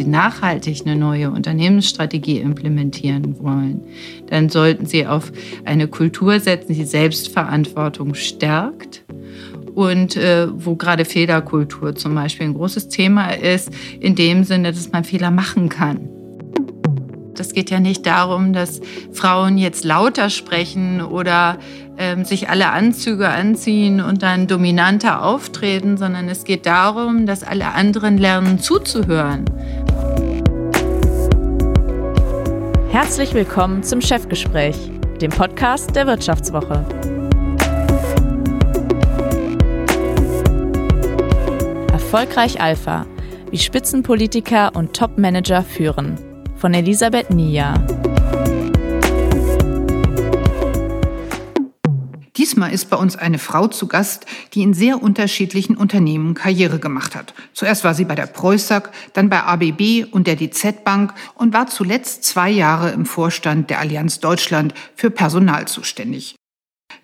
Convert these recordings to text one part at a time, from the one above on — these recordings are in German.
Sie nachhaltig eine neue Unternehmensstrategie implementieren wollen, dann sollten Sie auf eine Kultur setzen, die Selbstverantwortung stärkt und äh, wo gerade Fehlerkultur zum Beispiel ein großes Thema ist, in dem Sinne, dass man Fehler machen kann. Das geht ja nicht darum, dass Frauen jetzt lauter sprechen oder ähm, sich alle Anzüge anziehen und dann dominanter auftreten, sondern es geht darum, dass alle anderen lernen zuzuhören. Herzlich willkommen zum Chefgespräch, dem Podcast der Wirtschaftswoche. Erfolgreich Alpha, wie Spitzenpolitiker und Topmanager führen von Elisabeth Nia. Diesmal ist bei uns eine Frau zu Gast, die in sehr unterschiedlichen Unternehmen Karriere gemacht hat. Zuerst war sie bei der Preußack, dann bei ABB und der DZ Bank und war zuletzt zwei Jahre im Vorstand der Allianz Deutschland für Personal zuständig.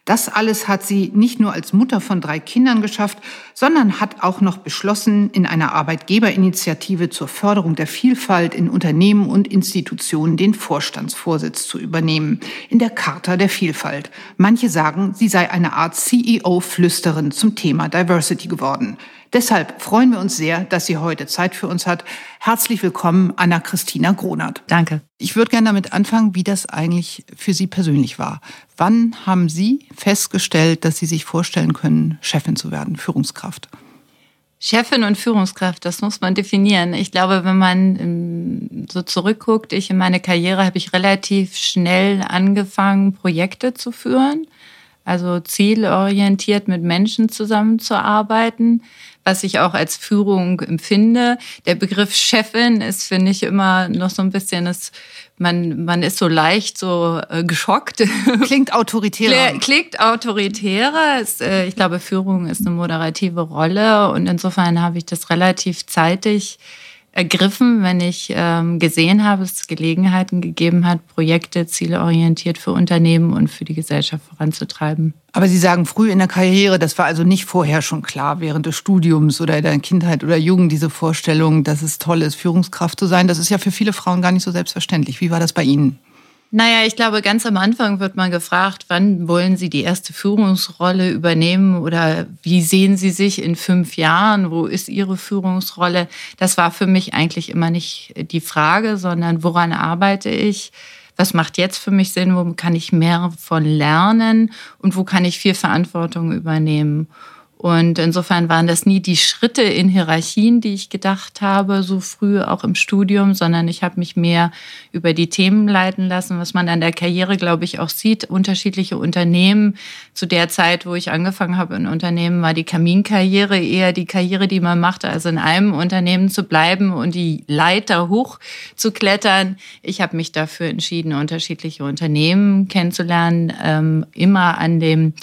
Das alles hat sie nicht nur als Mutter von drei Kindern geschafft, sondern hat auch noch beschlossen, in einer Arbeitgeberinitiative zur Förderung der Vielfalt in Unternehmen und Institutionen den Vorstandsvorsitz zu übernehmen, in der Charta der Vielfalt. Manche sagen, sie sei eine Art CEO-Flüsterin zum Thema Diversity geworden. Deshalb freuen wir uns sehr, dass sie heute Zeit für uns hat. Herzlich willkommen, Anna-Christina Gronert. Danke. Ich würde gerne damit anfangen, wie das eigentlich für Sie persönlich war. Wann haben Sie festgestellt, dass Sie sich vorstellen können, Chefin zu werden, Führungskraft? Chefin und Führungskraft, das muss man definieren. Ich glaube, wenn man ähm, so zurückguckt, ich in meine Karriere habe ich relativ schnell angefangen, Projekte zu führen, also zielorientiert mit Menschen zusammenzuarbeiten was ich auch als Führung empfinde. Der Begriff Chefin ist, finde ich, immer noch so ein bisschen, das, man, man ist so leicht so äh, geschockt. Klingt autoritärer. Klingt autoritärer. Es, äh, ich glaube, Führung ist eine moderative Rolle und insofern habe ich das relativ zeitig ergriffen, wenn ich ähm, gesehen habe, dass es Gelegenheiten gegeben hat, Projekte zielorientiert für Unternehmen und für die Gesellschaft voranzutreiben. Aber Sie sagen früh in der Karriere, das war also nicht vorher schon klar, während des Studiums oder in der Kindheit oder Jugend, diese Vorstellung, dass es toll ist, Führungskraft zu sein. Das ist ja für viele Frauen gar nicht so selbstverständlich. Wie war das bei Ihnen? Naja, ich glaube, ganz am Anfang wird man gefragt, wann wollen Sie die erste Führungsrolle übernehmen oder wie sehen Sie sich in fünf Jahren? Wo ist Ihre Führungsrolle? Das war für mich eigentlich immer nicht die Frage, sondern woran arbeite ich? Was macht jetzt für mich Sinn? Wo kann ich mehr von lernen? Und wo kann ich viel Verantwortung übernehmen? Und insofern waren das nie die Schritte in Hierarchien, die ich gedacht habe, so früh auch im Studium, sondern ich habe mich mehr über die Themen leiten lassen, was man an der Karriere, glaube ich, auch sieht. Unterschiedliche Unternehmen. Zu der Zeit, wo ich angefangen habe in Unternehmen, war die Kaminkarriere eher die Karriere, die man machte, also in einem Unternehmen zu bleiben und die Leiter hoch zu klettern. Ich habe mich dafür entschieden, unterschiedliche Unternehmen kennenzulernen, ähm, immer an dem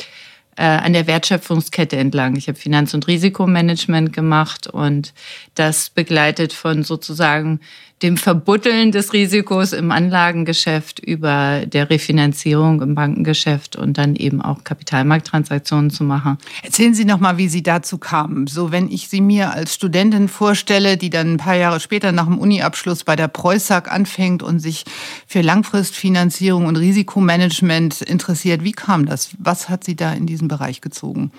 äh, an der Wertschöpfungskette entlang. Ich habe Finanz- und Risikomanagement gemacht und das begleitet von sozusagen dem Verbutteln des Risikos im Anlagengeschäft über der Refinanzierung im Bankengeschäft und dann eben auch Kapitalmarkttransaktionen zu machen. Erzählen Sie noch mal, wie Sie dazu kamen. So, wenn ich Sie mir als Studentin vorstelle, die dann ein paar Jahre später nach dem Uniabschluss bei der Preußack anfängt und sich für Langfristfinanzierung und Risikomanagement interessiert, wie kam das? Was hat Sie da in diesen Bereich gezogen?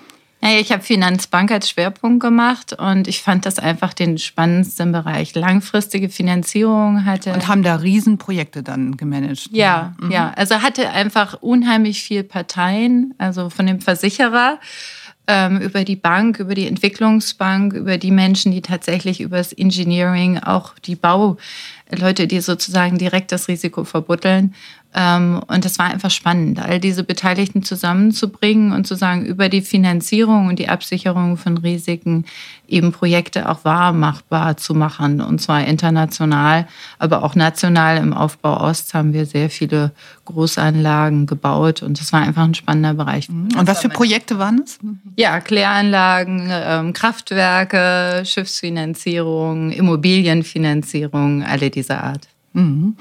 Naja, ich habe Finanzbank als Schwerpunkt gemacht und ich fand das einfach den spannendsten Bereich. Langfristige Finanzierung hatte. Und haben da Riesenprojekte dann gemanagt. Ja, mhm. ja. Also hatte einfach unheimlich viel Parteien, also von dem Versicherer ähm, über die Bank, über die Entwicklungsbank, über die Menschen, die tatsächlich über das Engineering, auch die Bauleute, die sozusagen direkt das Risiko verbutteln ähm, und das war einfach spannend, all diese Beteiligten zusammenzubringen und zu sagen, über die Finanzierung und die Absicherung von Risiken eben Projekte auch wahr machbar zu machen. Und zwar international, aber auch national. Im Aufbau Ost haben wir sehr viele Großanlagen gebaut und das war einfach ein spannender Bereich. Mhm. Und was für Projekte waren es? Ja, Kläranlagen, ähm, Kraftwerke, Schiffsfinanzierung, Immobilienfinanzierung, alle dieser Art. Mhm.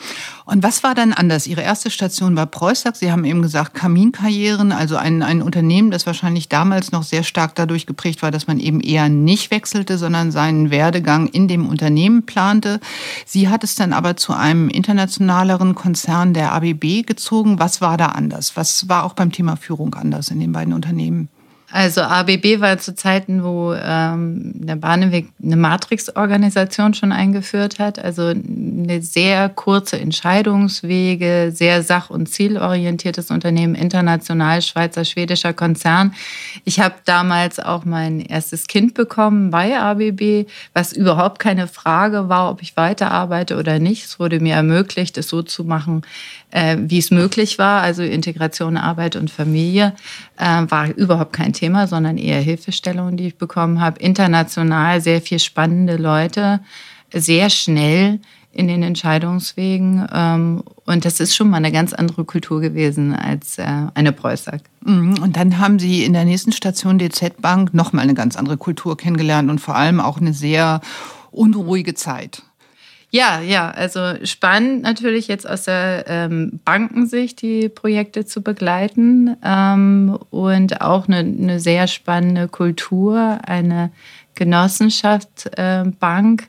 Und was war dann anders? Ihre erste Station war Preußack. Sie haben eben gesagt, Kaminkarrieren, also ein, ein Unternehmen, das wahrscheinlich damals noch sehr stark dadurch geprägt war, dass man eben eher nicht wechselte, sondern seinen Werdegang in dem Unternehmen plante. Sie hat es dann aber zu einem internationaleren Konzern der ABB gezogen. Was war da anders? Was war auch beim Thema Führung anders in den beiden Unternehmen? Also ABB war zu Zeiten, wo ähm, der Bahneweg eine Matrix-Organisation schon eingeführt hat, also eine sehr kurze Entscheidungswege, sehr sach- und zielorientiertes Unternehmen, international, Schweizer, schwedischer Konzern. Ich habe damals auch mein erstes Kind bekommen bei ABB, was überhaupt keine Frage war, ob ich weiterarbeite oder nicht. Es wurde mir ermöglicht, es so zu machen, äh, wie es möglich war. Also Integration, Arbeit und Familie äh, war überhaupt kein Thema, sondern eher Hilfestellungen, die ich bekommen habe. International sehr viel spannende Leute, sehr schnell in den Entscheidungswegen. Ähm, und das ist schon mal eine ganz andere Kultur gewesen als äh, eine Preußack. Mhm. Und dann haben Sie in der nächsten Station DZ Bank nochmal eine ganz andere Kultur kennengelernt und vor allem auch eine sehr unruhige Zeit. Ja, ja, also spannend natürlich jetzt aus der ähm, Bankensicht die Projekte zu begleiten ähm, und auch eine, eine, sehr spannende Kultur, eine Genossenschaftsbank, äh,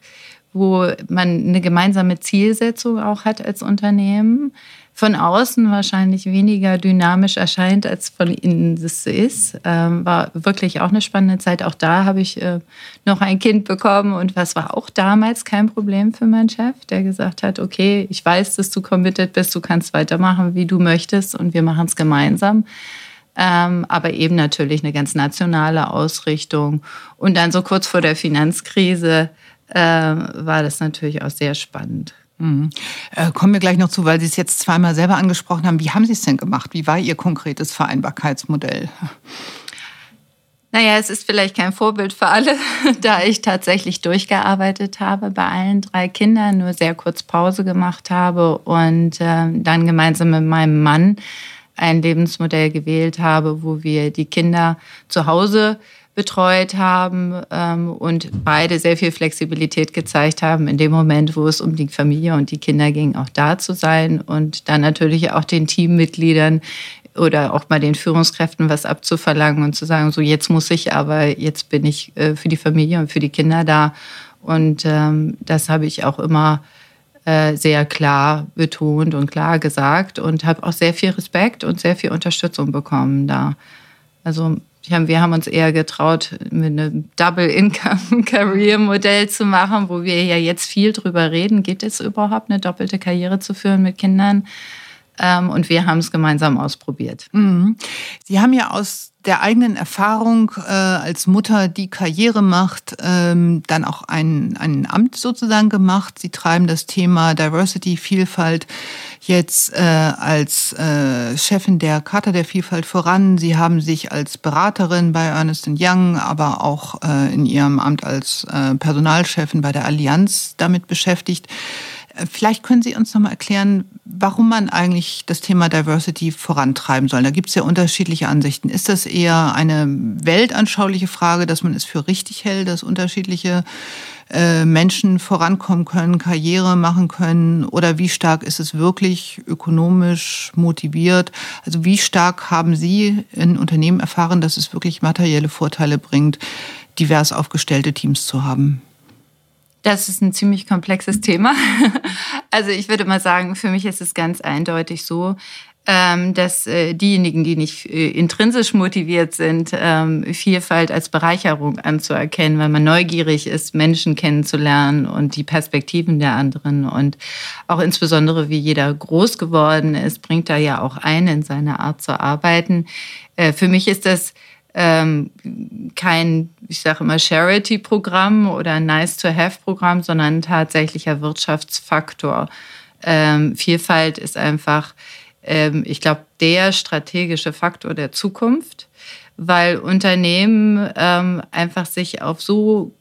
wo man eine gemeinsame Zielsetzung auch hat als Unternehmen von außen wahrscheinlich weniger dynamisch erscheint, als von innen es ist. Ähm, war wirklich auch eine spannende Zeit. Auch da habe ich äh, noch ein Kind bekommen und was war auch damals kein Problem für meinen Chef, der gesagt hat, okay, ich weiß, dass du committed bist, du kannst weitermachen, wie du möchtest und wir machen es gemeinsam. Ähm, aber eben natürlich eine ganz nationale Ausrichtung. Und dann so kurz vor der Finanzkrise äh, war das natürlich auch sehr spannend. Mhm. Äh, kommen wir gleich noch zu, weil Sie es jetzt zweimal selber angesprochen haben. Wie haben Sie es denn gemacht? Wie war Ihr konkretes Vereinbarkeitsmodell? Naja, es ist vielleicht kein Vorbild für alle, da ich tatsächlich durchgearbeitet habe bei allen drei Kindern, nur sehr kurz Pause gemacht habe und äh, dann gemeinsam mit meinem Mann ein Lebensmodell gewählt habe, wo wir die Kinder zu Hause betreut haben ähm, und beide sehr viel Flexibilität gezeigt haben, in dem Moment, wo es um die Familie und die Kinder ging, auch da zu sein und dann natürlich auch den Teammitgliedern oder auch mal den Führungskräften was abzuverlangen und zu sagen, so jetzt muss ich, aber jetzt bin ich äh, für die Familie und für die Kinder da. Und ähm, das habe ich auch immer äh, sehr klar betont und klar gesagt und habe auch sehr viel Respekt und sehr viel Unterstützung bekommen da. Also wir haben uns eher getraut, mit einem Double-Income-Career-Modell zu machen, wo wir ja jetzt viel drüber reden. Geht es überhaupt, eine doppelte Karriere zu führen mit Kindern? Ähm, und wir haben es gemeinsam ausprobiert. Mhm. Sie haben ja aus der eigenen Erfahrung äh, als Mutter, die Karriere macht, ähm, dann auch ein, ein Amt sozusagen gemacht. Sie treiben das Thema Diversity, Vielfalt jetzt äh, als äh, Chefin der Charta der Vielfalt voran. Sie haben sich als Beraterin bei Ernest Young, aber auch äh, in ihrem Amt als äh, Personalchefin bei der Allianz damit beschäftigt. Vielleicht können Sie uns noch mal erklären, warum man eigentlich das Thema Diversity vorantreiben soll. Da gibt es ja unterschiedliche Ansichten. Ist das eher eine weltanschauliche Frage, dass man es für richtig hält, dass unterschiedliche äh, Menschen vorankommen können, Karriere machen können? Oder wie stark ist es wirklich ökonomisch motiviert? Also wie stark haben Sie in Unternehmen erfahren, dass es wirklich materielle Vorteile bringt, divers aufgestellte Teams zu haben? Das ist ein ziemlich komplexes Thema. Also ich würde mal sagen, für mich ist es ganz eindeutig so, ähm, dass äh, diejenigen, die nicht äh, intrinsisch motiviert sind, ähm, Vielfalt als Bereicherung anzuerkennen, weil man neugierig ist, Menschen kennenzulernen und die Perspektiven der anderen und auch insbesondere, wie jeder groß geworden ist, bringt da ja auch ein in seine Art zu arbeiten. Äh, für mich ist das ähm, kein, ich sage immer, Charity-Programm oder Nice-to-Have-Programm, sondern ein tatsächlicher Wirtschaftsfaktor. Ähm, Vielfalt ist einfach, ähm, ich glaube, der strategische Faktor der Zukunft weil Unternehmen ähm, einfach sich auf so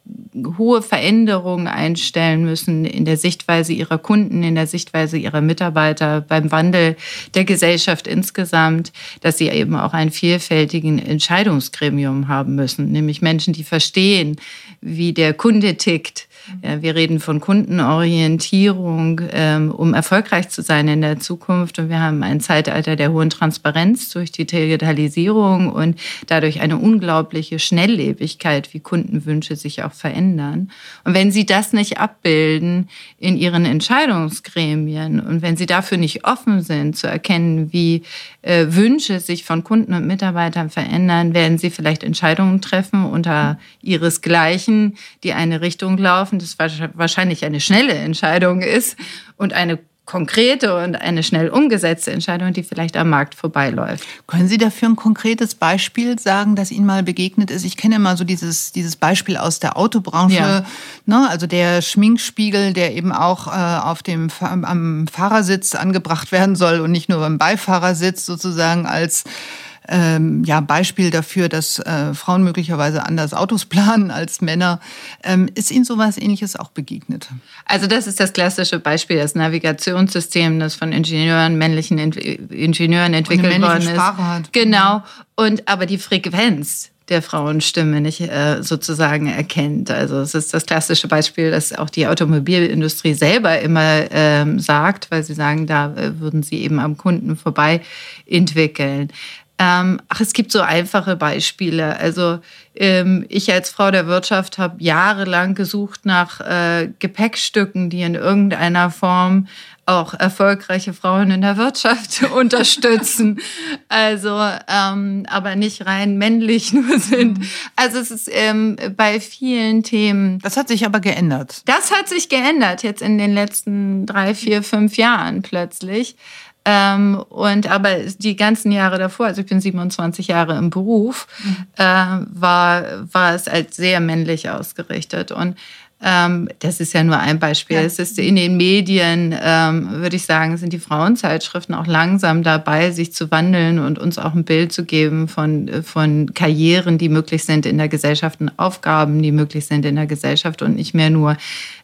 hohe Veränderungen einstellen müssen in der Sichtweise ihrer Kunden, in der Sichtweise ihrer Mitarbeiter, beim Wandel der Gesellschaft insgesamt, dass sie eben auch ein vielfältigen Entscheidungsgremium haben müssen, nämlich Menschen, die verstehen, wie der Kunde tickt, Ja, wir reden von Kundenorientierung, ähm, um erfolgreich zu sein in der Zukunft. Und wir haben ein Zeitalter der hohen Transparenz durch die Digitalisierung und dadurch eine unglaubliche Schnelllebigkeit, wie Kundenwünsche sich auch verändern. Und wenn Sie das nicht abbilden in Ihren Entscheidungsgremien und wenn Sie dafür nicht offen sind, zu erkennen, wie äh, Wünsche sich von Kunden und Mitarbeitern verändern, werden Sie vielleicht Entscheidungen treffen unter Ihresgleichen, die eine Richtung laufen, das wahrscheinlich eine schnelle Entscheidung ist und eine konkrete und eine schnell umgesetzte Entscheidung, die vielleicht am Markt vorbeiläuft. Können Sie dafür ein konkretes Beispiel sagen, das Ihnen mal begegnet ist? Ich kenne immer so dieses, dieses Beispiel aus der Autobranche, ja. ne? also der Schminkspiegel, der eben auch äh, auf dem, am Fahrersitz angebracht werden soll und nicht nur beim Beifahrersitz sozusagen als ähm, ja, Beispiel dafür, dass äh, Frauen möglicherweise anders Autos planen als Männer. Ähm, ist Ihnen sowas Ähnliches auch begegnet? Also das ist das klassische Beispiel, das Navigationssystem, das von Ingenieuren, männlichen Ent Ingenieuren entwickelt worden ist. Sprache hat. Genau. Und aber die Frequenz der Frauenstimme nicht äh, sozusagen erkennt. Also es ist das klassische Beispiel, das auch die Automobilindustrie selber immer ähm, sagt, weil sie sagen, da äh, würden sie eben am Kunden vorbei entwickeln. Ähm, ach, es gibt so einfache Beispiele. Also ähm, ich als Frau der Wirtschaft habe jahrelang gesucht nach äh, Gepäckstücken, die in irgendeiner Form auch erfolgreiche Frauen in der Wirtschaft unterstützen. Also, ähm, aber nicht rein männlich nur sind. Mhm. Also es ist ähm, bei vielen Themen. Das hat sich aber geändert. Das hat sich geändert jetzt in den letzten drei, vier, fünf Jahren plötzlich. Ähm, und aber die ganzen Jahre davor, also ich bin 27 Jahre im Beruf, mhm. äh, war, war es als sehr männlich ausgerichtet. Und das ist ja nur ein Beispiel. Ja. Es ist in den Medien, ähm, würde ich sagen, sind die Frauenzeitschriften auch langsam dabei, sich zu wandeln und uns auch ein Bild zu geben von, von Karrieren, die möglich sind in der Gesellschaft und Aufgaben, die möglich sind in der Gesellschaft und nicht mehr nur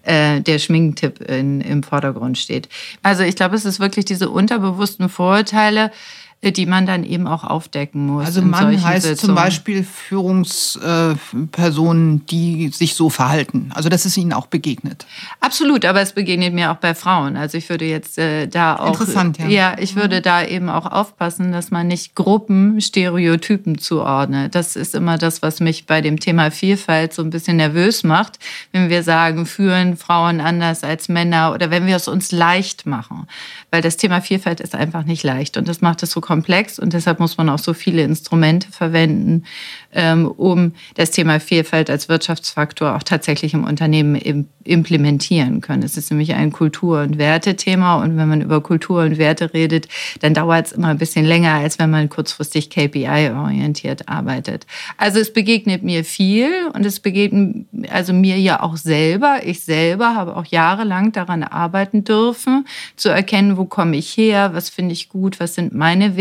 äh, der Schminktipp in, im Vordergrund steht. Also ich glaube, es ist wirklich diese unterbewussten Vorurteile, die man dann eben auch aufdecken muss. Also Mann heißt Sitzungen. zum Beispiel Führungspersonen, die sich so verhalten. Also das ist Ihnen auch begegnet. Absolut, aber es begegnet mir auch bei Frauen. Also ich würde jetzt äh, da auch. Interessant, ja. Ja, ich würde da eben auch aufpassen, dass man nicht Gruppen Stereotypen zuordnet. Das ist immer das, was mich bei dem Thema Vielfalt so ein bisschen nervös macht, wenn wir sagen, führen Frauen anders als Männer oder wenn wir es uns leicht machen. Weil das Thema Vielfalt ist einfach nicht leicht und das macht es so komplex und deshalb muss man auch so viele Instrumente verwenden, ähm, um das Thema Vielfalt als Wirtschaftsfaktor auch tatsächlich im Unternehmen implementieren können. Es ist nämlich ein Kultur- und Wertethema und wenn man über Kultur und Werte redet, dann dauert es immer ein bisschen länger, als wenn man kurzfristig KPI-orientiert arbeitet. Also es begegnet mir viel und es begegnet also mir ja auch selber. Ich selber habe auch jahrelang daran arbeiten dürfen, zu erkennen, wo komme ich her, was finde ich gut, was sind meine Werte.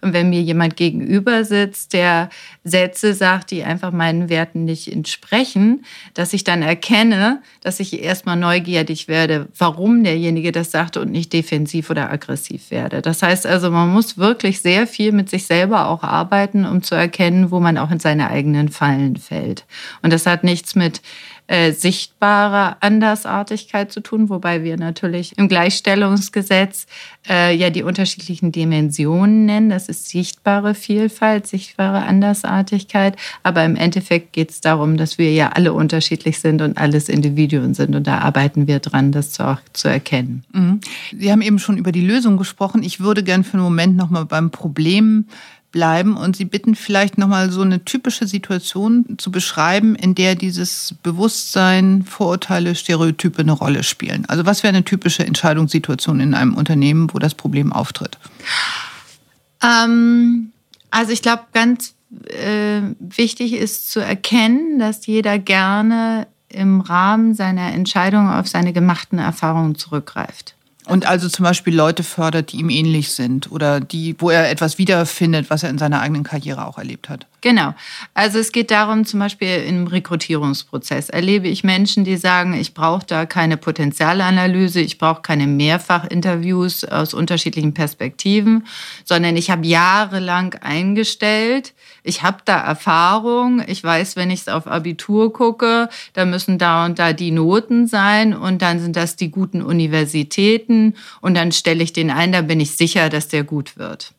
Und wenn mir jemand gegenüber sitzt, der Sätze sagt, die einfach meinen Werten nicht entsprechen, dass ich dann erkenne, dass ich erstmal neugierig werde, warum derjenige das sagt und nicht defensiv oder aggressiv werde. Das heißt also, man muss wirklich sehr viel mit sich selber auch arbeiten, um zu erkennen, wo man auch in seine eigenen Fallen fällt. Und das hat nichts mit äh, sichtbare Andersartigkeit zu tun, wobei wir natürlich im Gleichstellungsgesetz äh, ja die unterschiedlichen Dimensionen nennen. Das ist sichtbare Vielfalt, sichtbare Andersartigkeit. Aber im Endeffekt geht es darum, dass wir ja alle unterschiedlich sind und alles Individuen sind. Und da arbeiten wir dran, das zu, auch zu erkennen. Mhm. Sie haben eben schon über die Lösung gesprochen. Ich würde gern für einen Moment nochmal beim Problem bleiben und Sie bitten vielleicht nochmal so eine typische Situation zu beschreiben, in der dieses Bewusstsein, Vorurteile, Stereotype eine Rolle spielen. Also was wäre eine typische Entscheidungssituation in einem Unternehmen, wo das Problem auftritt? Ähm, also ich glaube, ganz äh, wichtig ist zu erkennen, dass jeder gerne im Rahmen seiner Entscheidung auf seine gemachten Erfahrungen zurückgreift. Und also zum Beispiel Leute fördert, die ihm ähnlich sind oder die, wo er etwas wiederfindet, was er in seiner eigenen Karriere auch erlebt hat. Genau. Also es geht darum, zum Beispiel im Rekrutierungsprozess erlebe ich Menschen, die sagen, ich brauche da keine Potenzialanalyse, ich brauche keine Mehrfachinterviews aus unterschiedlichen Perspektiven, sondern ich habe jahrelang eingestellt, ich habe da Erfahrung, ich weiß, wenn ich es auf Abitur gucke, da müssen da und da die Noten sein und dann sind das die guten Universitäten und dann stelle ich den ein, da bin ich sicher, dass der gut wird.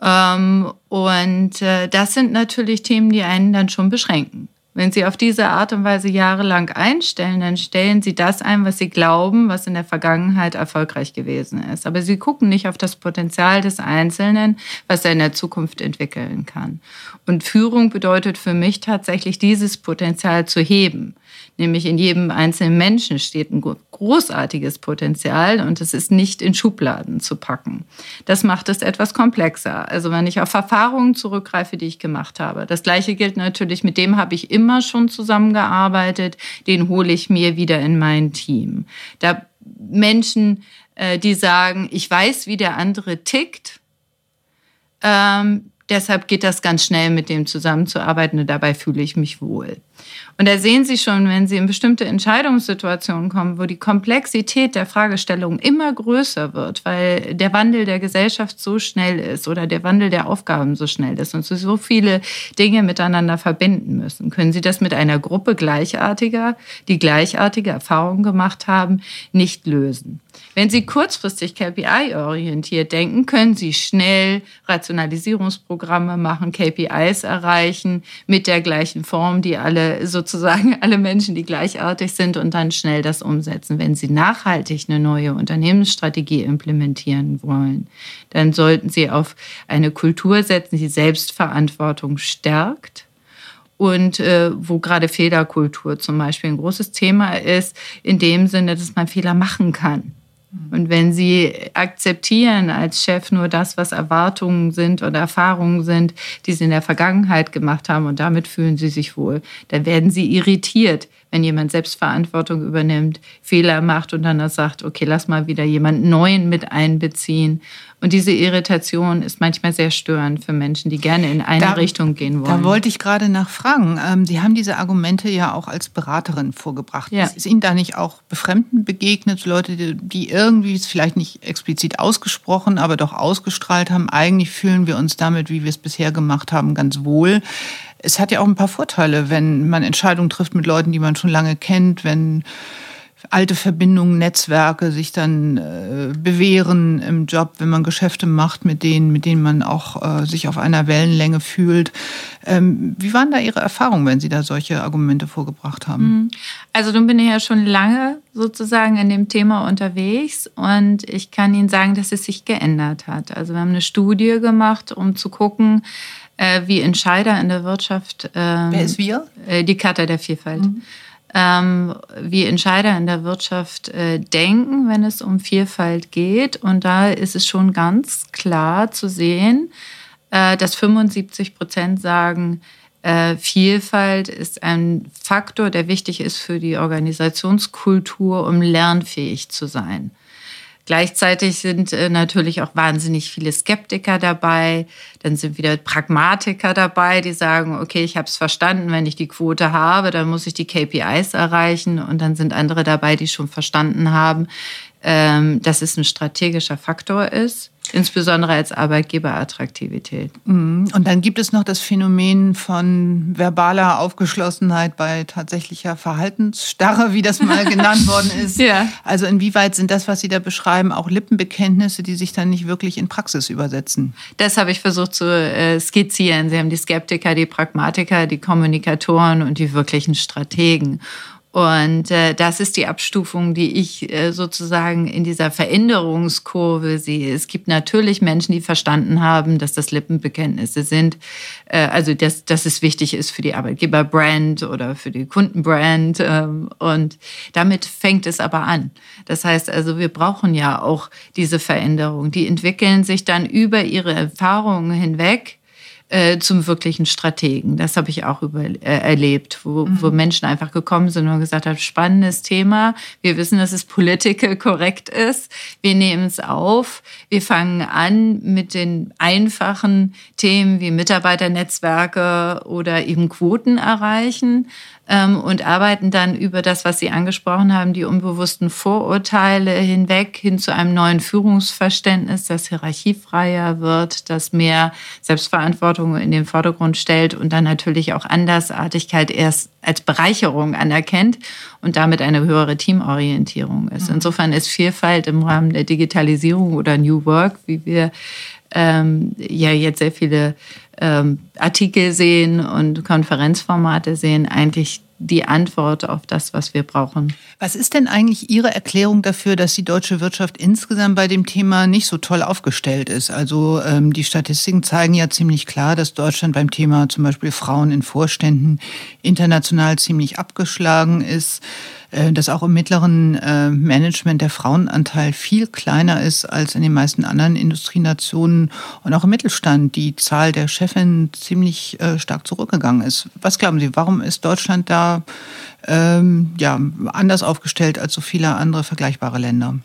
Ähm, und äh, das sind natürlich Themen, die einen dann schon beschränken. Wenn Sie auf diese Art und Weise jahrelang einstellen, dann stellen Sie das ein, was Sie glauben, was in der Vergangenheit erfolgreich gewesen ist. Aber Sie gucken nicht auf das Potenzial des Einzelnen, was er in der Zukunft entwickeln kann. Und Führung bedeutet für mich tatsächlich, dieses Potenzial zu heben. Nämlich in jedem einzelnen Menschen steht ein großartiges Potenzial und es ist nicht in Schubladen zu packen. Das macht es etwas komplexer. Also wenn ich auf Erfahrungen zurückgreife, die ich gemacht habe. Das gleiche gilt natürlich, mit dem habe ich immer schon zusammengearbeitet, den hole ich mir wieder in mein Team. Da Menschen, äh, die sagen, ich weiß, wie der andere tickt, ähm, deshalb geht das ganz schnell, mit dem zusammenzuarbeiten und dabei fühle ich mich wohl. Und da sehen Sie schon, wenn Sie in bestimmte Entscheidungssituationen kommen, wo die Komplexität der Fragestellung immer größer wird, weil der Wandel der Gesellschaft so schnell ist oder der Wandel der Aufgaben so schnell ist und Sie so viele Dinge miteinander verbinden müssen. Können Sie das mit einer Gruppe Gleichartiger, die gleichartige Erfahrungen gemacht haben, nicht lösen? Wenn Sie kurzfristig KPI-orientiert denken, können Sie schnell Rationalisierungsprogramme machen, KPIs erreichen mit der gleichen Form, die alle sozusagen alle Menschen, die gleichartig sind und dann schnell das umsetzen. Wenn Sie nachhaltig eine neue Unternehmensstrategie implementieren wollen, dann sollten Sie auf eine Kultur setzen, die Selbstverantwortung stärkt und äh, wo gerade Fehlerkultur zum Beispiel ein großes Thema ist, in dem Sinne, dass man Fehler machen kann. Und wenn Sie akzeptieren als Chef nur das, was Erwartungen sind oder Erfahrungen sind, die Sie in der Vergangenheit gemacht haben und damit fühlen Sie sich wohl, dann werden Sie irritiert, wenn jemand Selbstverantwortung übernimmt, Fehler macht und dann sagt, okay, lass mal wieder jemand Neuen mit einbeziehen. Und diese Irritation ist manchmal sehr störend für Menschen, die gerne in eine da, Richtung gehen wollen. Da wollte ich gerade nachfragen. Ähm, Sie haben diese Argumente ja auch als Beraterin vorgebracht. Ja. Ist Ihnen da nicht auch Befremden begegnet, Leute, die irgendwie es vielleicht nicht explizit ausgesprochen, aber doch ausgestrahlt haben, eigentlich fühlen wir uns damit, wie wir es bisher gemacht haben, ganz wohl es hat ja auch ein paar Vorteile, wenn man Entscheidungen trifft mit Leuten, die man schon lange kennt, wenn alte Verbindungen, Netzwerke sich dann äh, bewähren im Job, wenn man Geschäfte macht mit denen, mit denen man auch äh, sich auf einer Wellenlänge fühlt. Ähm, wie waren da Ihre Erfahrungen, wenn Sie da solche Argumente vorgebracht haben? Mhm. Also nun bin ich ja schon lange sozusagen in dem Thema unterwegs und ich kann Ihnen sagen, dass es sich geändert hat. Also wir haben eine Studie gemacht, um zu gucken, äh, wie Entscheider in der Wirtschaft. Ähm, Wer ist wir? Äh, die Charta der Vielfalt. Mhm. Ähm, wie Entscheider in der Wirtschaft äh, denken, wenn es um Vielfalt geht. Und da ist es schon ganz klar zu sehen, äh, dass 75 Prozent sagen, äh, Vielfalt ist ein Faktor, der wichtig ist für die Organisationskultur, um lernfähig zu sein. Gleichzeitig sind äh, natürlich auch wahnsinnig viele Skeptiker dabei. Dann sind wieder Pragmatiker dabei, die sagen, okay, ich habe es verstanden, wenn ich die Quote habe, dann muss ich die KPIs erreichen. Und dann sind andere dabei, die schon verstanden haben, ähm, dass es ein strategischer Faktor ist insbesondere als Arbeitgeberattraktivität. Mhm. Und dann gibt es noch das Phänomen von verbaler Aufgeschlossenheit bei tatsächlicher Verhaltensstarre, wie das mal genannt worden ist. Ja. Also inwieweit sind das, was Sie da beschreiben, auch Lippenbekenntnisse, die sich dann nicht wirklich in Praxis übersetzen? Das habe ich versucht zu äh, skizzieren. Sie haben die Skeptiker, die Pragmatiker, die Kommunikatoren und die wirklichen Strategen. Und äh, das ist die Abstufung, die ich äh, sozusagen in dieser Veränderungskurve sehe. Es gibt natürlich Menschen, die verstanden haben, dass das Lippenbekenntnisse sind, äh, also dass, dass es wichtig ist für die Arbeitgeberbrand oder für die Kundenbrand. Ähm, und damit fängt es aber an. Das heißt also, wir brauchen ja auch diese Veränderung. Die entwickeln sich dann über ihre Erfahrungen hinweg äh, zum wirklichen Strategen. Das habe ich auch über, äh, erlebt, wo, mhm. wo Menschen einfach gekommen sind und gesagt haben, spannendes Thema. Wir wissen, dass es political korrekt ist. Wir nehmen es auf. Wir fangen an mit den einfachen Themen wie Mitarbeiternetzwerke oder eben Quoten erreichen ähm, und arbeiten dann über das, was Sie angesprochen haben, die unbewussten Vorurteile hinweg hin zu einem neuen Führungsverständnis, das hierarchiefreier wird, das mehr Selbstverantwortung in den Vordergrund stellt und dann natürlich auch Andersartigkeit erst als Bereicherung anerkennt und damit eine höhere Teamorientierung ist. Mhm. Insofern ist Vielfalt im Rahmen der Digitalisierung oder New Work, wie wir ähm, ja jetzt sehr viele ähm, Artikel sehen und Konferenzformate sehen, eigentlich die Antwort auf das, was wir brauchen. Was ist denn eigentlich Ihre Erklärung dafür, dass die deutsche Wirtschaft insgesamt bei dem Thema nicht so toll aufgestellt ist? Also ähm, die Statistiken zeigen ja ziemlich klar, dass Deutschland beim Thema zum Beispiel Frauen in Vorständen international ziemlich abgeschlagen ist. Äh, dass auch im mittleren äh, Management der Frauenanteil viel kleiner ist als in den meisten anderen Industrienationen und auch im Mittelstand die Zahl der Chefinnen ziemlich äh, stark zurückgegangen ist. Was glauben Sie, warum ist Deutschland da ähm, ja, anders aufgestellt als so viele andere vergleichbare Länder?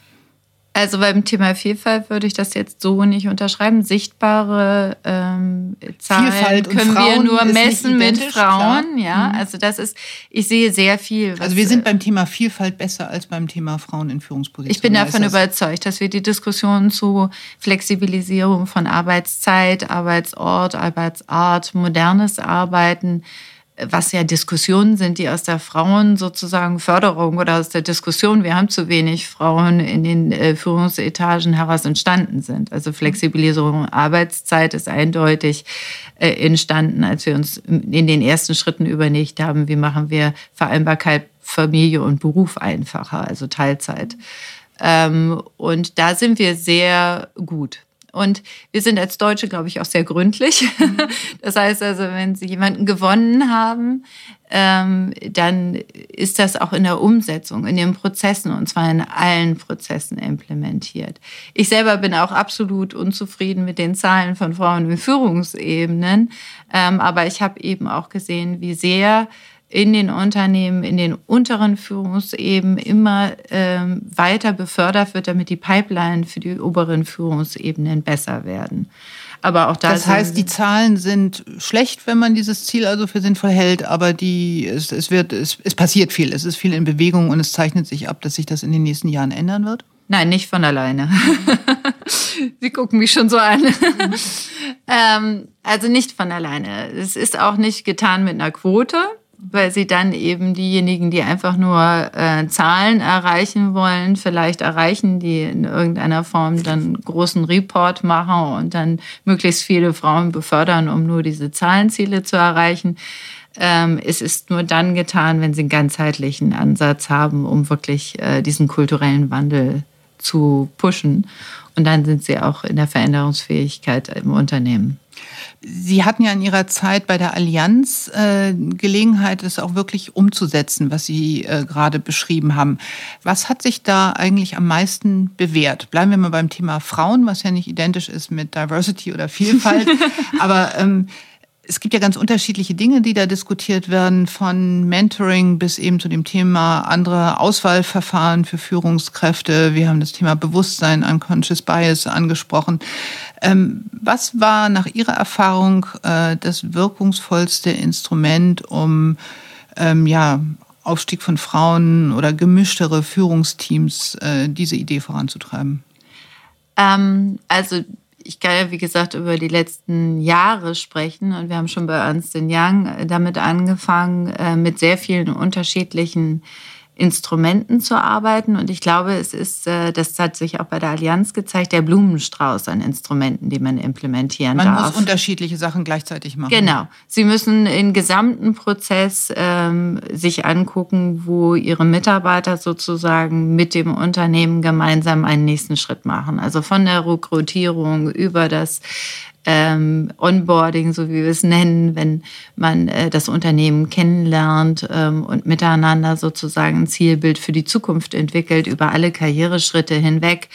Also beim Thema Vielfalt würde ich das jetzt so nicht unterschreiben. Sichtbare ähm, Zahlen Vielfalt können wir nur messen mit Frauen. Klar. Ja, mhm. also das ist, ich sehe sehr viel. also wir sind beim Thema Vielfalt besser als beim Thema Frauen in Führungspositionen. Ich bin davon überzeugt, dass wir die Diskussion zu Flexibilisierung von Arbeitszeit, Arbeitsort, Arbeitsart, modernes Arbeiten, was ja Diskussionen sind, die aus der Frauen sozusagen Förderung oder aus der Diskussion, wir haben zu wenig Frauen in den äh, Führungsetagen heraus entstanden sind. Also Flexibilisierung Arbeitszeit ist eindeutig äh, entstanden, als wir uns in den ersten Schritten überlegt haben, wie machen wir Vereinbarkeit Familie und Beruf einfacher, also Teilzeit. Ähm, und da sind wir sehr gut. Und wir sind als Deutsche, glaube ich, auch sehr gründlich. Mhm. Das heißt also, wenn Sie jemanden gewonnen haben, ähm, dann ist das auch in der Umsetzung, in den Prozessen und zwar in allen Prozessen implementiert. Ich selber bin auch absolut unzufrieden mit den Zahlen von Frauen in Führungsebenen, ähm, aber ich habe eben auch gesehen, wie sehr in den Unternehmen, in den unteren Führungsebenen immer ähm, weiter befördert wird, damit die Pipeline für die oberen Führungsebenen besser werden. Aber auch da das heißt, die Zahlen sind schlecht, wenn man dieses Ziel also für sinnvoll hält, aber die, es, es, wird, es, es passiert viel, es ist viel in Bewegung und es zeichnet sich ab, dass sich das in den nächsten Jahren ändern wird? Nein, nicht von alleine. Sie gucken mich schon so an. ähm, also nicht von alleine. Es ist auch nicht getan mit einer Quote weil sie dann eben diejenigen, die einfach nur äh, Zahlen erreichen wollen, vielleicht erreichen, die in irgendeiner Form dann großen Report machen und dann möglichst viele Frauen befördern, um nur diese Zahlenziele zu erreichen. Ähm, es ist nur dann getan, wenn sie einen ganzheitlichen Ansatz haben, um wirklich äh, diesen kulturellen Wandel zu pushen. Und dann sind sie auch in der Veränderungsfähigkeit im Unternehmen. Sie hatten ja in Ihrer Zeit bei der Allianz äh, Gelegenheit, es auch wirklich umzusetzen, was Sie äh, gerade beschrieben haben. Was hat sich da eigentlich am meisten bewährt? Bleiben wir mal beim Thema Frauen, was ja nicht identisch ist mit Diversity oder Vielfalt. Aber ähm, es gibt ja ganz unterschiedliche Dinge, die da diskutiert werden, von Mentoring bis eben zu dem Thema andere Auswahlverfahren für Führungskräfte. Wir haben das Thema Bewusstsein, Unconscious Bias angesprochen. Ähm, was war nach Ihrer Erfahrung äh, das wirkungsvollste Instrument, um ähm, ja, Aufstieg von Frauen oder gemischtere Führungsteams äh, diese Idee voranzutreiben? Ähm, also ich kann ja, wie gesagt, über die letzten Jahre sprechen und wir haben schon bei Ernst Young damit angefangen, äh, mit sehr vielen unterschiedlichen Instrumenten zu arbeiten. Und ich glaube, es ist, äh, das hat sich auch bei der Allianz gezeigt, der Blumenstrauß an Instrumenten, die man implementieren man darf. Man muss unterschiedliche Sachen gleichzeitig machen. Genau. Sie müssen im gesamten Prozess ähm, sich angucken, wo Ihre Mitarbeiter sozusagen mit dem Unternehmen gemeinsam einen nächsten Schritt machen. Also von der Rekrutierung über das ähm, Onboarding, so wie wir es nennen, wenn man äh, das Unternehmen kennenlernt ähm, und miteinander sozusagen ein Zielbild für die Zukunft entwickelt, über alle Karriereschritte hinweg,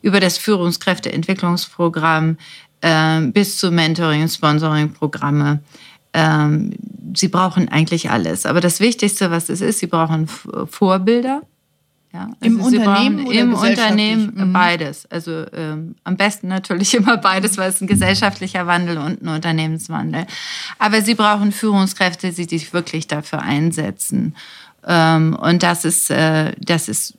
über das Führungskräfteentwicklungsprogramm ähm, bis zu Mentoring, Sponsoring-Programme. Ähm, sie brauchen eigentlich alles. Aber das Wichtigste, was es ist, sie brauchen Vorbilder. Ja, also Im Unternehmen oder Im Unternehmen mhm. beides. Also ähm, am besten natürlich immer beides, weil es ein gesellschaftlicher Wandel und ein Unternehmenswandel. Aber sie brauchen Führungskräfte, die sich wirklich dafür einsetzen. Ähm, und das ist, äh, das ist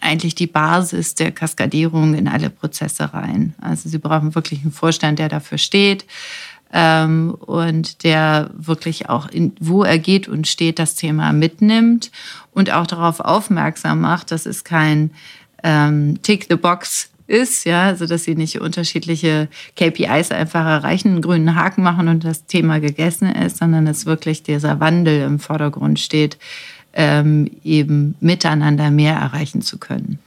eigentlich die Basis der Kaskadierung in alle Prozesse rein. Also sie brauchen wirklich einen Vorstand, der dafür steht ähm, und der wirklich auch, in, wo er geht und steht, das Thema mitnimmt und auch darauf aufmerksam macht, dass es kein ähm, Tick the Box ist, ja, also dass sie nicht unterschiedliche KPIs einfach erreichen, einen grünen Haken machen und das Thema gegessen ist, sondern dass wirklich dieser Wandel im Vordergrund steht, ähm, eben miteinander mehr erreichen zu können.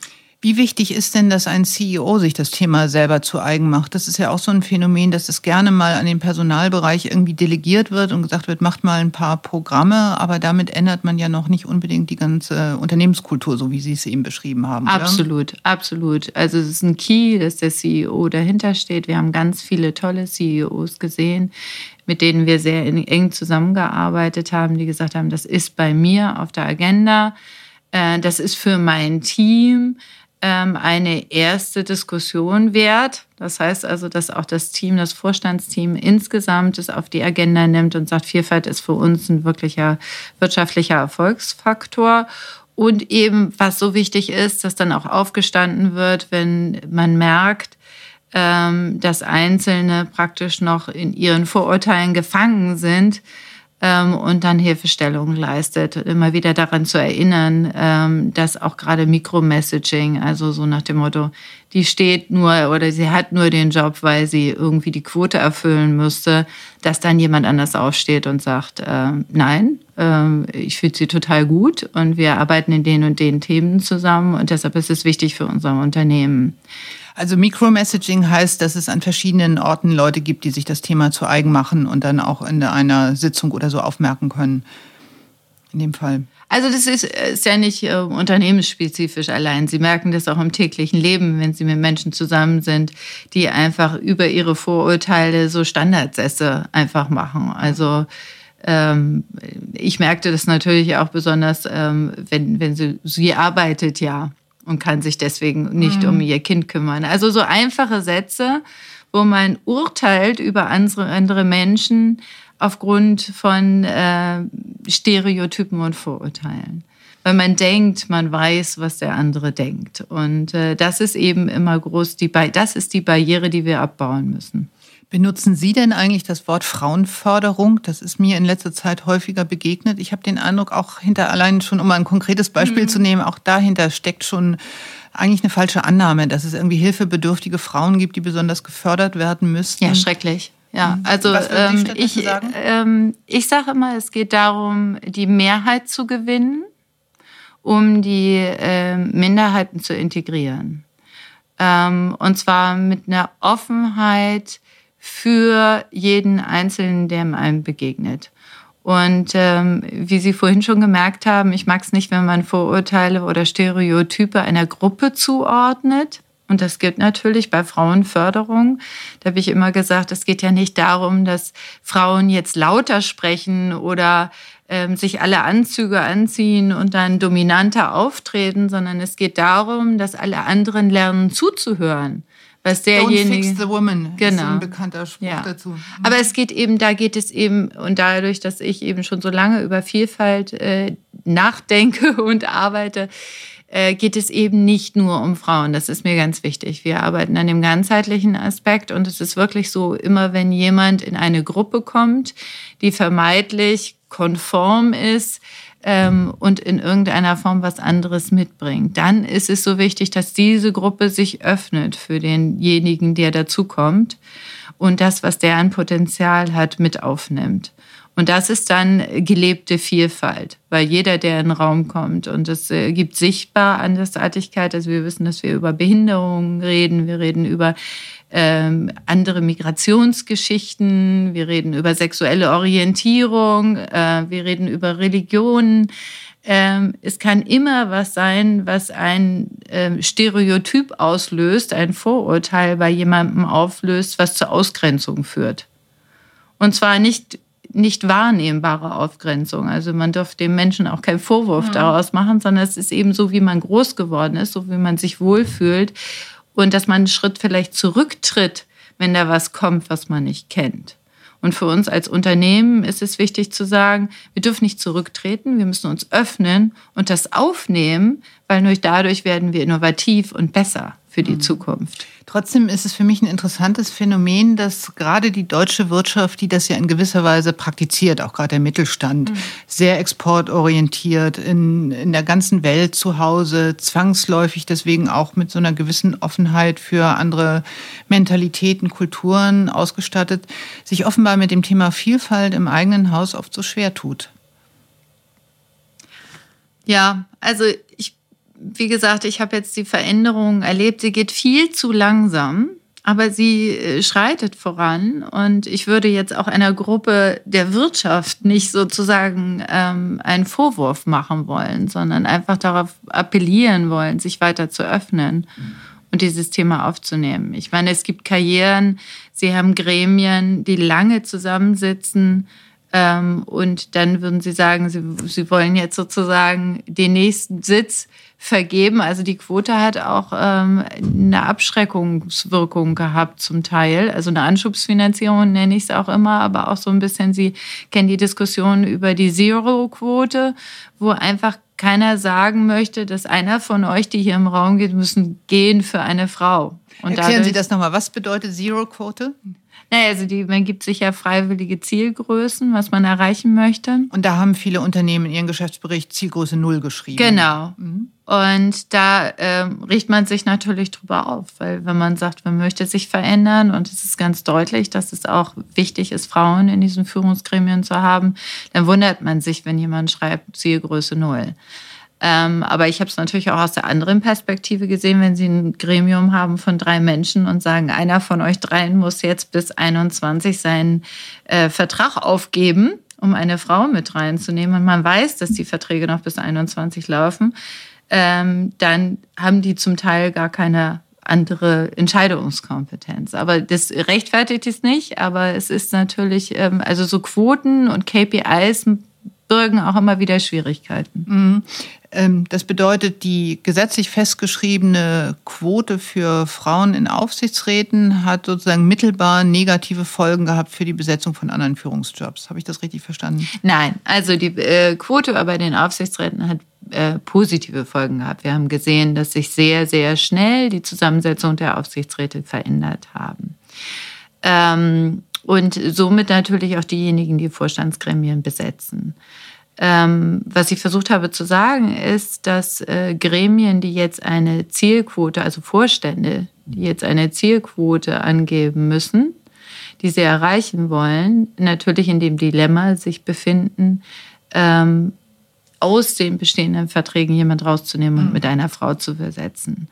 Wie wichtig ist denn, dass ein CEO sich das Thema selber zu eigen macht? Das ist ja auch so ein Phänomen, dass es gerne mal an den Personalbereich irgendwie delegiert wird und gesagt wird, macht mal ein paar Programme, aber damit ändert man ja noch nicht unbedingt die ganze Unternehmenskultur, so wie Sie es eben beschrieben haben. Absolut, oder? absolut. Also es ist ein Key, dass der CEO dahinter steht. Wir haben ganz viele tolle CEOs gesehen, mit denen wir sehr eng zusammengearbeitet haben, die gesagt haben, das ist bei mir auf der Agenda, äh, das ist für mein Team eine erste Diskussion wert. Das heißt also, dass auch das Team, das Vorstandsteam insgesamt es auf die Agenda nimmt und sagt, Vielfalt ist für uns ein wirklicher wirtschaftlicher Erfolgsfaktor. Und eben, was so wichtig ist, dass dann auch aufgestanden wird, wenn man merkt, ähm, dass Einzelne praktisch noch in ihren Vorurteilen gefangen sind ähm, und dann Hilfestellung leistet. Immer wieder daran zu erinnern, ähm, dass auch gerade Mikromessaging, also so nach dem Motto, die steht nur oder sie hat nur den Job, weil sie irgendwie die Quote erfüllen müsste, dass dann jemand anders aufsteht und sagt, äh, nein, äh, ich finde sie total gut und wir arbeiten in den und den Themen zusammen und deshalb ist es wichtig für unser Unternehmen. Also Micromessaging heißt, dass es an verschiedenen Orten Leute gibt, die sich das Thema zu eigen machen und dann auch in einer Sitzung oder so aufmerken können. In dem Fall. Also das ist, ist ja nicht äh, unternehmensspezifisch allein. Sie merken das auch im täglichen Leben, wenn Sie mit Menschen zusammen sind, die einfach über ihre Vorurteile so Standardsätze einfach machen. Also ähm, ich merkte das natürlich auch besonders, ähm, wenn, wenn sie, sie arbeitet ja und kann sich deswegen nicht mhm. um ihr Kind kümmern. Also so einfache Sätze, wo man urteilt über andere, Menschen aufgrund von äh, Stereotypen und Vorurteilen. Weil man denkt, man weiß, was der andere denkt. Und äh, das ist eben immer groß, die das ist die Barriere, die wir abbauen müssen. Benutzen Sie denn eigentlich das Wort Frauenförderung? Das ist mir in letzter Zeit häufiger begegnet. Ich habe den Eindruck, auch hinter allein schon, um mal ein konkretes Beispiel mhm. zu nehmen, auch dahinter steckt schon eigentlich eine falsche Annahme, dass es irgendwie hilfebedürftige Frauen gibt, die besonders gefördert werden müssen. Ja, schrecklich. Ja, mhm. also ähm, ich, ähm, ich sage immer, es geht darum, die Mehrheit zu gewinnen, um die äh, Minderheiten zu integrieren. Ähm, und zwar mit einer Offenheit, für jeden Einzelnen, der einem begegnet. Und ähm, wie Sie vorhin schon gemerkt haben, ich mag es nicht, wenn man Vorurteile oder Stereotype einer Gruppe zuordnet. Und das gilt natürlich bei Frauenförderung. Da habe ich immer gesagt, es geht ja nicht darum, dass Frauen jetzt lauter sprechen oder ähm, sich alle Anzüge anziehen und dann dominanter auftreten, sondern es geht darum, dass alle anderen lernen zuzuhören was derjenige. Don't fix the woman. Genau. Ist ein bekannter Spruch ja. dazu. Mhm. Aber es geht eben, da geht es eben, und dadurch, dass ich eben schon so lange über Vielfalt äh, nachdenke und arbeite, äh, geht es eben nicht nur um Frauen. Das ist mir ganz wichtig. Wir arbeiten an dem ganzheitlichen Aspekt und es ist wirklich so, immer wenn jemand in eine Gruppe kommt, die vermeintlich konform ist, ähm, und in irgendeiner Form was anderes mitbringt. Dann ist es so wichtig, dass diese Gruppe sich öffnet für denjenigen, der dazukommt und das, was der an Potenzial hat, mit aufnimmt. Und das ist dann gelebte Vielfalt, weil jeder, der in den Raum kommt und es äh, gibt sichtbar Andersartigkeit. Also wir wissen, dass wir über Behinderungen reden, wir reden über ähm, andere Migrationsgeschichten, wir reden über sexuelle Orientierung, äh, wir reden über Religionen. Ähm, es kann immer was sein, was ein ähm, Stereotyp auslöst, ein Vorurteil bei jemandem auflöst, was zur Ausgrenzung führt. Und zwar nicht nicht wahrnehmbare Aufgrenzung. Also man darf dem Menschen auch keinen Vorwurf mhm. daraus machen, sondern es ist eben so, wie man groß geworden ist, so wie man sich wohlfühlt und dass man einen Schritt vielleicht zurücktritt, wenn da was kommt, was man nicht kennt. Und für uns als Unternehmen ist es wichtig zu sagen, wir dürfen nicht zurücktreten, wir müssen uns öffnen und das aufnehmen, weil nur dadurch werden wir innovativ und besser für die mhm. Zukunft. Trotzdem ist es für mich ein interessantes Phänomen, dass gerade die deutsche Wirtschaft, die das ja in gewisser Weise praktiziert, auch gerade der Mittelstand, mhm. sehr exportorientiert, in, in der ganzen Welt zu Hause, zwangsläufig deswegen auch mit so einer gewissen Offenheit für andere Mentalitäten, Kulturen ausgestattet, sich offenbar mit dem Thema Vielfalt im eigenen Haus oft so schwer tut. Ja, also ich wie gesagt, ich habe jetzt die Veränderung erlebt. Sie geht viel zu langsam, aber sie äh, schreitet voran. Und ich würde jetzt auch einer Gruppe der Wirtschaft nicht sozusagen ähm, einen Vorwurf machen wollen, sondern einfach darauf appellieren wollen, sich weiter zu öffnen. Und dieses Thema aufzunehmen. Ich meine, es gibt Karrieren, sie haben Gremien, die lange zusammensitzen, ähm, und dann würden Sie sagen, Sie, Sie wollen jetzt sozusagen den nächsten Sitz vergeben. Also die Quote hat auch ähm, eine Abschreckungswirkung gehabt zum Teil. Also eine Anschubsfinanzierung nenne ich es auch immer, aber auch so ein bisschen, Sie kennen die Diskussion über die Zero-Quote, wo einfach keiner sagen möchte, dass einer von euch, die hier im Raum geht, müssen gehen für eine Frau. Und Erklären Sie das nochmal. Was bedeutet Zero-Quote? Naja, also die, man gibt sich ja freiwillige Zielgrößen, was man erreichen möchte. Und da haben viele Unternehmen in ihren Geschäftsbericht Zielgröße Null geschrieben. Genau. Mhm. Und da äh, riecht man sich natürlich drüber auf, weil wenn man sagt, man möchte sich verändern und es ist ganz deutlich, dass es auch wichtig ist, Frauen in diesen Führungsgremien zu haben, dann wundert man sich, wenn jemand schreibt Zielgröße Null. Ähm, aber ich habe es natürlich auch aus der anderen Perspektive gesehen, wenn Sie ein Gremium haben von drei Menschen und sagen, einer von euch dreien muss jetzt bis 21 seinen äh, Vertrag aufgeben, um eine Frau mit reinzunehmen. Und man weiß, dass die Verträge noch bis 21 laufen. Ähm, dann haben die zum Teil gar keine andere Entscheidungskompetenz. Aber das rechtfertigt es nicht, aber es ist natürlich, ähm, also so Quoten und KPIs bürgen auch immer wieder Schwierigkeiten. Mhm. Ähm, das bedeutet, die gesetzlich festgeschriebene Quote für Frauen in Aufsichtsräten hat sozusagen mittelbar negative Folgen gehabt für die Besetzung von anderen Führungsjobs. Habe ich das richtig verstanden? Nein, also die äh, Quote bei den Aufsichtsräten hat äh, positive Folgen gehabt. Wir haben gesehen, dass sich sehr, sehr schnell die Zusammensetzung der Aufsichtsräte verändert haben. Ähm, und somit natürlich auch diejenigen, die Vorstandsgremien besetzen. Ähm, was ich versucht habe zu sagen, ist, dass äh, Gremien, die jetzt eine Zielquote, also Vorstände, die jetzt eine Zielquote angeben müssen, die sie erreichen wollen, natürlich in dem Dilemma sich befinden, ähm, aus den bestehenden Verträgen jemand rauszunehmen und mhm. mit einer Frau zu versetzen.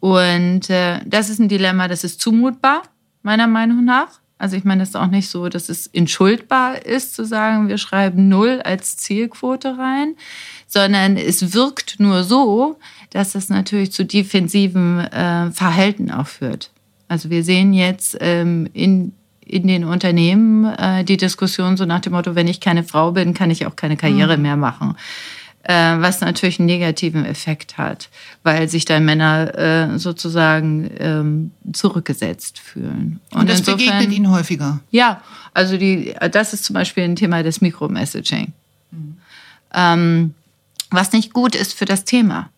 Und äh, das ist ein Dilemma, das ist zumutbar, meiner Meinung nach. Also ich meine, es ist auch nicht so, dass es entschuldbar ist zu sagen, wir schreiben null als Zielquote rein, sondern es wirkt nur so, dass es natürlich zu defensiven äh, Verhalten auch führt. Also wir sehen jetzt ähm, in in den Unternehmen äh, die Diskussion so nach dem Motto, wenn ich keine Frau bin, kann ich auch keine Karriere mhm. mehr machen. Äh, was natürlich einen negativen Effekt hat, weil sich dann Männer äh, sozusagen ähm, zurückgesetzt fühlen. Und, Und das insofern, begegnet ihnen häufiger. Ja, also die, das ist zum Beispiel ein Thema des Mikromessaging. Mhm. Ähm, was nicht gut ist für das Thema.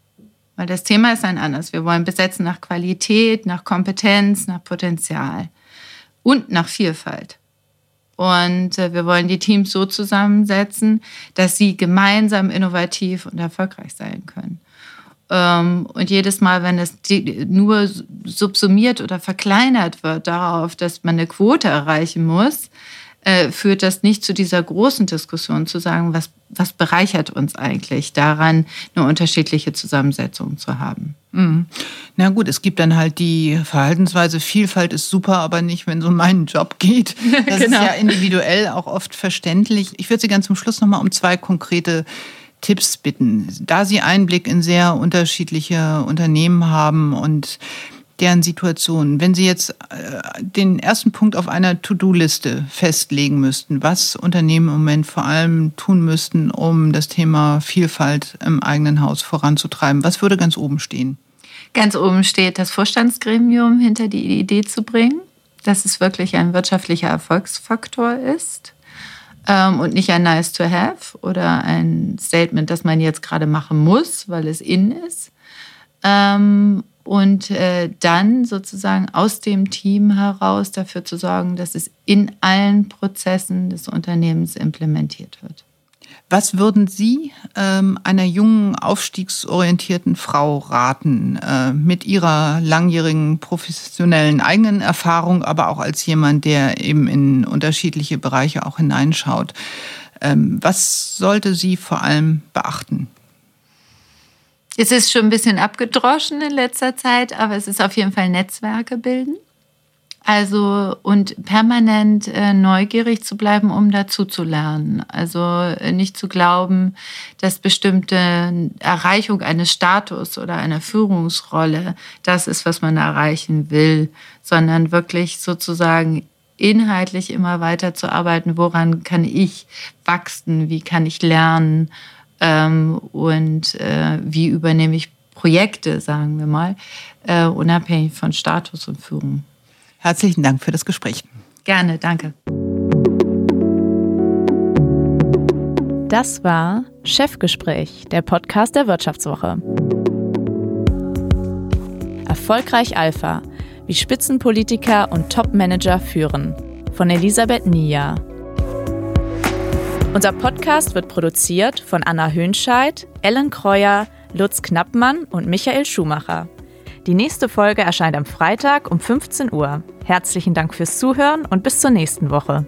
Weil das Thema ist ein anderes. Wir wollen besetzen nach Qualität, nach Kompetenz, nach Potenzial und nach Vielfalt. Und äh, wir wollen die Teams so zusammensetzen, dass sie gemeinsam innovativ und erfolgreich sein können. Ähm, und jedes Mal, wenn es nur subsumiert oder verkleinert wird darauf, dass man eine Quote erreichen muss, äh, führt das nicht zu dieser großen Diskussion zu sagen, was, was bereichert uns eigentlich daran, eine unterschiedliche Zusammensetzung zu haben. Mhm. Na gut, es gibt dann halt die Verhaltensweise, Vielfalt ist super, aber nicht, wenn es um meinen Job geht. Das genau. ist ja individuell auch oft verständlich. Ich würde Sie ganz zum Schluss nochmal um zwei konkrete Tipps bitten. Da Sie Einblick in sehr unterschiedliche Unternehmen haben und deren Situation. Wenn Sie jetzt äh, den ersten Punkt auf einer To-Do-Liste festlegen müssten, was Unternehmen im Moment vor allem tun müssten, um das Thema Vielfalt im eigenen Haus voranzutreiben, was würde ganz oben stehen? Ganz oben steht das Vorstandsgremium hinter die Idee zu bringen, dass es wirklich ein wirtschaftlicher Erfolgsfaktor ist ähm, und nicht ein Nice to Have oder ein Statement, das man jetzt gerade machen muss, weil es in ist. Ähm, und äh, dann sozusagen aus dem Team heraus dafür zu sorgen, dass es in allen Prozessen des Unternehmens implementiert wird. Was würden Sie ähm, einer jungen, aufstiegsorientierten Frau raten, äh, mit ihrer langjährigen professionellen eigenen Erfahrung, aber auch als jemand, der eben in unterschiedliche Bereiche auch hineinschaut? Ähm, was sollte sie vor allem beachten? Es ist schon ein bisschen abgedroschen in letzter Zeit, aber es ist auf jeden Fall Netzwerke bilden. Also und permanent äh, neugierig zu bleiben, um dazu zu lernen. Also äh, nicht zu glauben, dass bestimmte Erreichung eines Status oder einer Führungsrolle das ist, was man erreichen will, sondern wirklich sozusagen inhaltlich immer weiter zu arbeiten, woran kann ich wachsen, wie kann ich lernen ähm, und äh, wie übernehme ich Projekte, sagen wir mal, äh, unabhängig von Status und Führung. Herzlichen Dank für das Gespräch. Gerne, danke. Das war Chefgespräch, der Podcast der Wirtschaftswoche. Erfolgreich Alpha, wie Spitzenpolitiker und Topmanager führen, von Elisabeth Nia. Unser Podcast wird produziert von Anna Höhnscheid, Ellen Kreuer, Lutz Knappmann und Michael Schumacher. Die nächste Folge erscheint am Freitag um 15 Uhr. Herzlichen Dank fürs Zuhören und bis zur nächsten Woche.